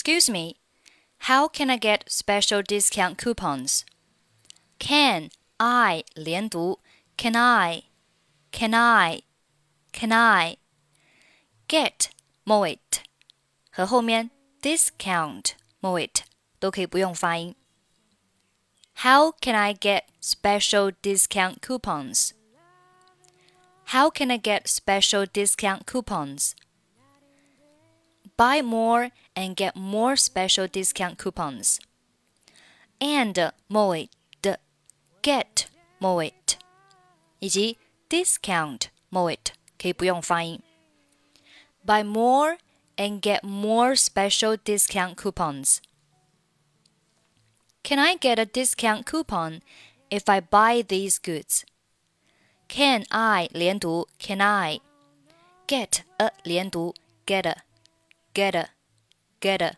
Excuse me, how can I get special discount coupons? Can I 连读 Can I? Can I? Can I? Get moit 和后面 discount moit 都可以不用发音。How can I get special discount coupons? How can I get special discount coupons? Buy more and get more special discount coupons. And moit get moit 以及 discount moit 可以不用发音。Buy more and get more special discount coupons. Can I get a discount coupon if I buy these goods? Can I 连读 Can I get a 连读 get a get a get a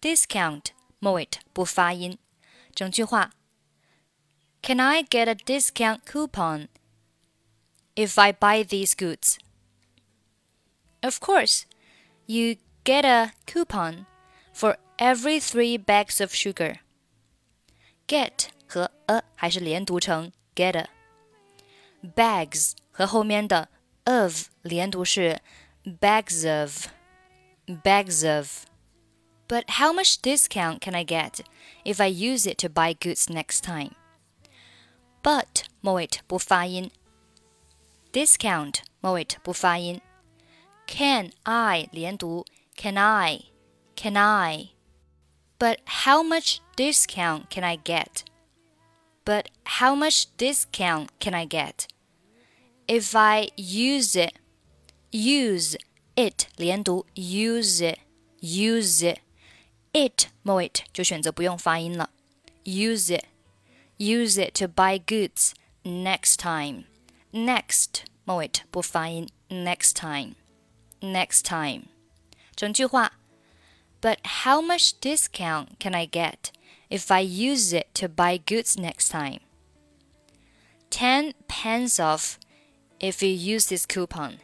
discount moit 不发音。整句话 Can I get a discount coupon if I buy these goods? Of course, you get a coupon for every three bags of sugar. Get 和 a 还是连读成 get a。Bags 和后面的 of 连读是 bags of bags of. But how much discount can I get if I use it to buy goods next time? But 末尾不发音。Discount 末尾不发音。Can I 连读 Can I Can I But how much discount can I get? But how much discount can I get? If I use it, use it 连读 use it, use it, it 末尾就选择不用发音了。Use it, use it to buy goods next time. Next 末尾不发音。Next time, next time. 整句话。but how much discount can I get if I use it to buy goods next time? 10 pence off if you use this coupon.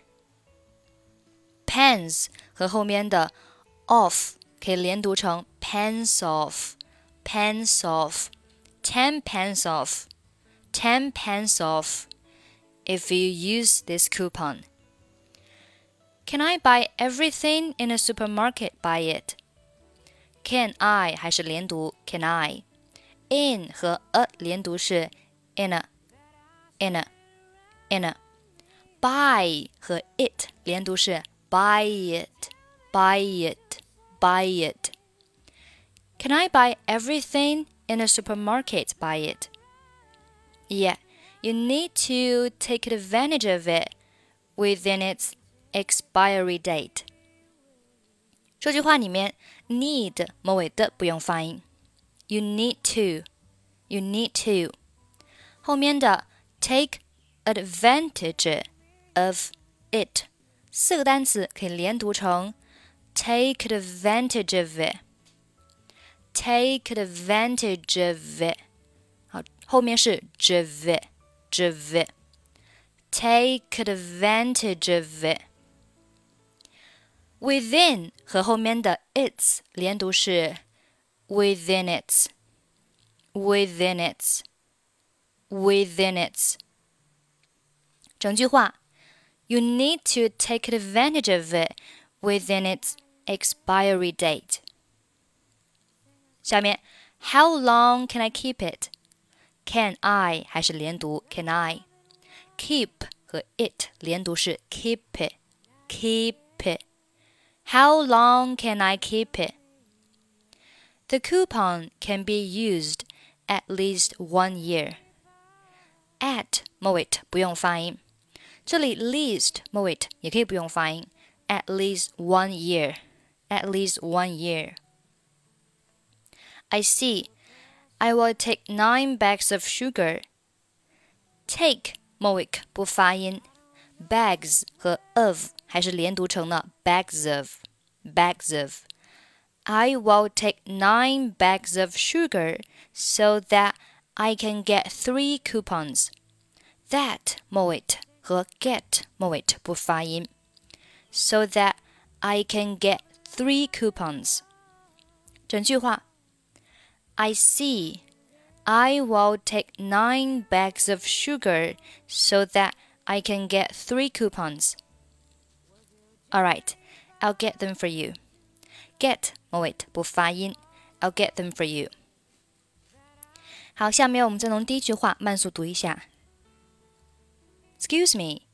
Pens 和后面的 off 可以连读成 pence off, pence off, 10 pence off, 10 pence off if you use this coupon. Can I buy everything in a supermarket by it? Can I 还是连读 Can I? In 和 a 连读是 in a in a in a. Buy 和 it 连读是 buy it buy it buy it. Can I buy everything in a supermarket by it? Yeah, you need to take advantage of it within its expiry date. 这句话里面 need 末尾的不用发音。You need to, you need to。后面的 take advantage of it 四个单词可以连读成 take advantage of it。Take advantage of it。好，后面是 of it, of it。Take advantage of it。Within 和后面的 its 连读是 within its, within its, within its。整句话 ，You need to take advantage of it within its expiry date。下面，How long can I keep it? Can I 还是连读 Can I? Keep 和 it 连读是 keep it, keep it。how long can I keep it? The coupon can be used at least one year. At 末尾不用发音， 这里 least 末尾也可以不用发音。At least one year. At least one year. I see. I will take nine bags of sugar. Take 末尾不发音，bags 和 of 还是连读成了 bags of bags of. I will take nine bags of sugar so that I can get three coupons. That 末尾 和 get 末尾不发音。So that I can get three coupons. 整句话：I see. I will take nine bags of sugar so that I can get three coupons. All right, I'll get them for you. Get 末尾不发音，I'll get them for you. 好，下面我们再从第一句话慢速读一下。 Excuse me,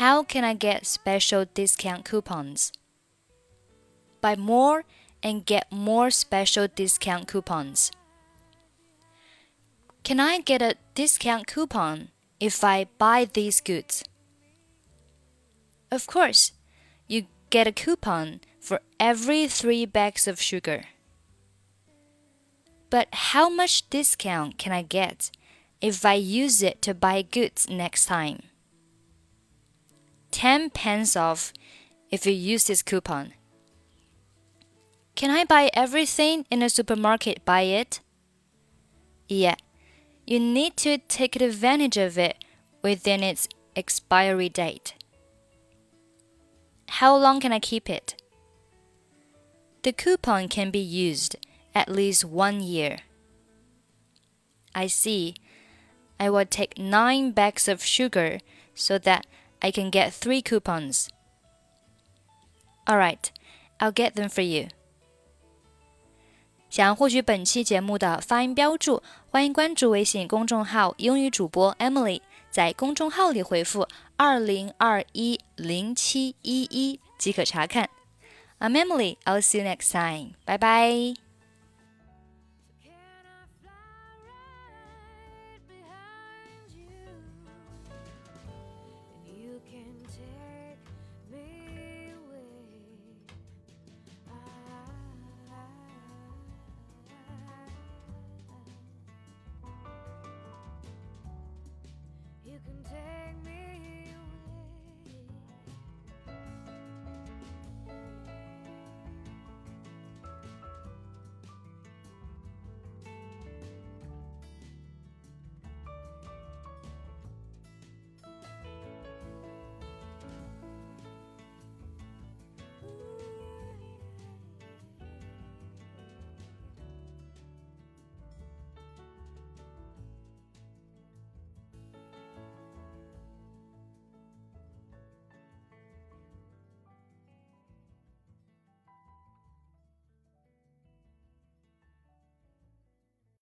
how can I get special discount coupons? Buy more and get more special discount coupons. Can I get a discount coupon if I buy these goods? Of course, you get a coupon for every three bags of sugar. But how much discount can I get if I use it to buy goods next time? 10 pence off if you use this coupon. Can I buy everything in a supermarket by it? Yeah, you need to take advantage of it within its expiry date. How long can I keep it? The coupon can be used at least one year. I see. I will take nine bags of sugar so that I can get three coupons. All right, I'll get them for you. 想要获取本期节目的发音标注，欢迎关注微信公众号“英语主播 Emily”，在公众号里回复“二零二一零七一一”即可查看。I'm Emily. I'll see you next time. Bye bye.